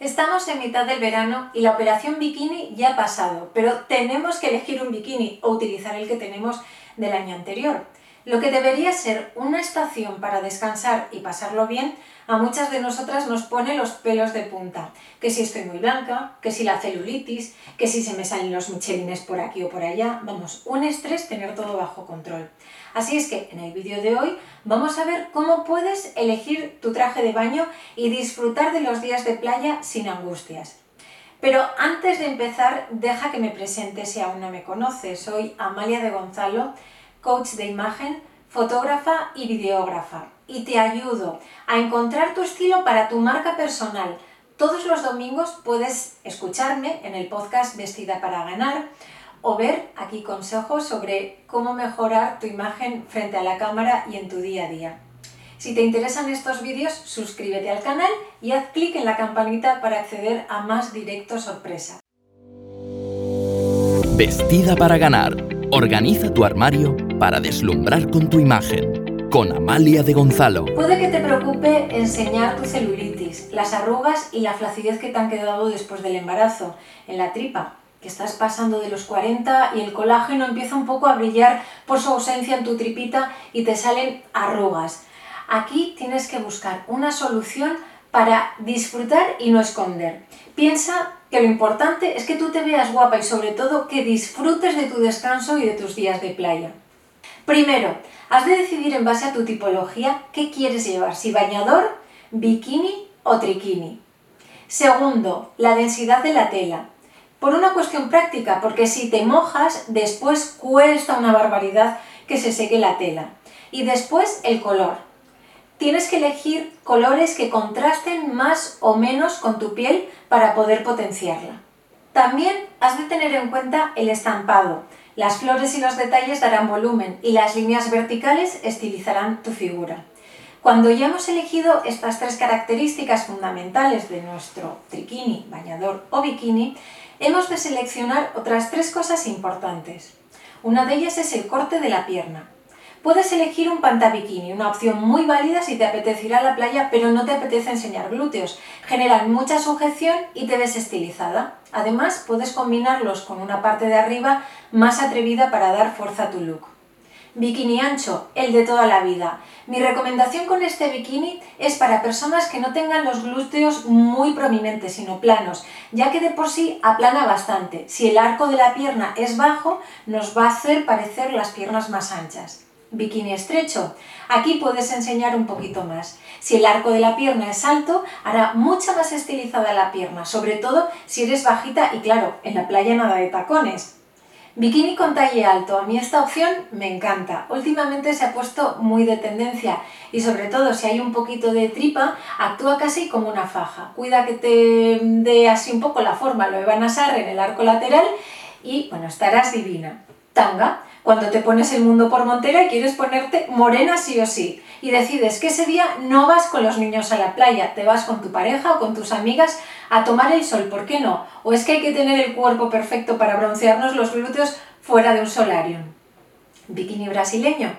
Estamos en mitad del verano y la operación bikini ya ha pasado, pero tenemos que elegir un bikini o utilizar el que tenemos del año anterior. Lo que debería ser una estación para descansar y pasarlo bien, a muchas de nosotras nos pone los pelos de punta. Que si estoy muy blanca, que si la celulitis, que si se me salen los michelines por aquí o por allá. Vamos, un estrés tener todo bajo control. Así es que en el vídeo de hoy vamos a ver cómo puedes elegir tu traje de baño y disfrutar de los días de playa sin angustias. Pero antes de empezar, deja que me presente si aún no me conoces. Soy Amalia de Gonzalo coach de imagen, fotógrafa y videógrafa. Y te ayudo a encontrar tu estilo para tu marca personal. Todos los domingos puedes escucharme en el podcast Vestida para Ganar o ver aquí consejos sobre cómo mejorar tu imagen frente a la cámara y en tu día a día. Si te interesan estos vídeos, suscríbete al canal y haz clic en la campanita para acceder a más directos sorpresa. Vestida para ganar. Organiza tu armario para deslumbrar con tu imagen. Con Amalia de Gonzalo. Puede que te preocupe enseñar tu celulitis, las arrugas y la flacidez que te han quedado después del embarazo en la tripa que estás pasando de los 40 y el colágeno empieza un poco a brillar por su ausencia en tu tripita y te salen arrugas. Aquí tienes que buscar una solución para disfrutar y no esconder. Piensa que lo importante es que tú te veas guapa y sobre todo que disfrutes de tu descanso y de tus días de playa. Primero, has de decidir en base a tu tipología qué quieres llevar, si bañador, bikini o triquini. Segundo, la densidad de la tela. Por una cuestión práctica, porque si te mojas, después cuesta una barbaridad que se seque la tela. Y después el color. Tienes que elegir colores que contrasten más o menos con tu piel para poder potenciarla. También has de tener en cuenta el estampado, las flores y los detalles darán volumen y las líneas verticales estilizarán tu figura. Cuando ya hemos elegido estas tres características fundamentales de nuestro triquini, bañador o bikini, hemos de seleccionar otras tres cosas importantes. Una de ellas es el corte de la pierna. Puedes elegir un pantabikini, una opción muy válida si te apetece ir a la playa pero no te apetece enseñar glúteos. Generan mucha sujeción y te ves estilizada. Además, puedes combinarlos con una parte de arriba más atrevida para dar fuerza a tu look. Bikini ancho, el de toda la vida. Mi recomendación con este bikini es para personas que no tengan los glúteos muy prominentes, sino planos, ya que de por sí aplana bastante. Si el arco de la pierna es bajo, nos va a hacer parecer las piernas más anchas bikini estrecho. Aquí puedes enseñar un poquito más. Si el arco de la pierna es alto, hará mucha más estilizada la pierna, sobre todo si eres bajita y claro, en la playa nada de tacones. Bikini con talle alto, a mí esta opción me encanta. Últimamente se ha puesto muy de tendencia y sobre todo si hay un poquito de tripa, actúa casi como una faja. Cuida que te dé así un poco la forma, lo van a en el arco lateral y bueno, estarás divina. Tanga, cuando te pones el mundo por montera y quieres ponerte morena sí o sí y decides que ese día no vas con los niños a la playa, te vas con tu pareja o con tus amigas a tomar el sol, ¿por qué no? ¿O es que hay que tener el cuerpo perfecto para broncearnos los glúteos fuera de un solarium? Bikini brasileño.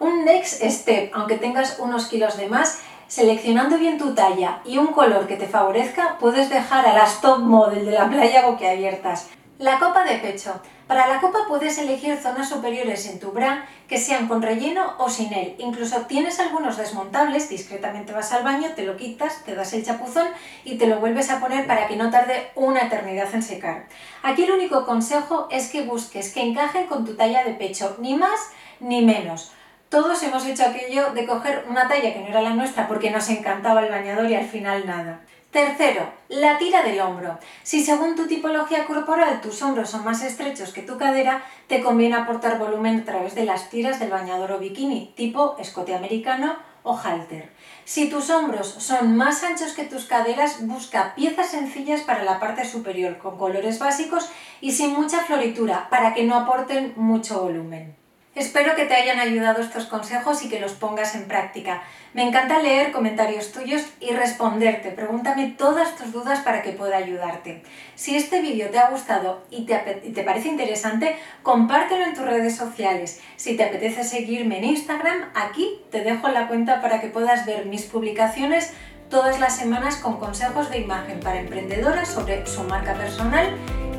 Un next step, aunque tengas unos kilos de más, seleccionando bien tu talla y un color que te favorezca, puedes dejar a las top model de la playa boquiabiertas. La copa de pecho. Para la copa puedes elegir zonas superiores en tu bra que sean con relleno o sin él. Incluso tienes algunos desmontables, discretamente vas al baño, te lo quitas, te das el chapuzón y te lo vuelves a poner para que no tarde una eternidad en secar. Aquí el único consejo es que busques que encajen con tu talla de pecho, ni más ni menos. Todos hemos hecho aquello de coger una talla que no era la nuestra porque nos encantaba el bañador y al final nada. Tercero, la tira del hombro. Si según tu tipología corporal tus hombros son más estrechos que tu cadera, te conviene aportar volumen a través de las tiras del bañador o bikini, tipo escote americano o halter. Si tus hombros son más anchos que tus caderas, busca piezas sencillas para la parte superior, con colores básicos y sin mucha floritura, para que no aporten mucho volumen. Espero que te hayan ayudado estos consejos y que los pongas en práctica. Me encanta leer comentarios tuyos y responderte. Pregúntame todas tus dudas para que pueda ayudarte. Si este vídeo te ha gustado y te, te, parece interesante, compártelo en tus redes sociales. Si te apetece seguirme en Instagram, aquí te dejo la cuenta para que puedas ver mis publicaciones todas las semanas con consejos de imagen para emprendedoras sobre su marca personal,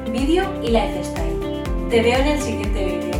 vídeo y lifestyle. Te veo en el siguiente vídeo.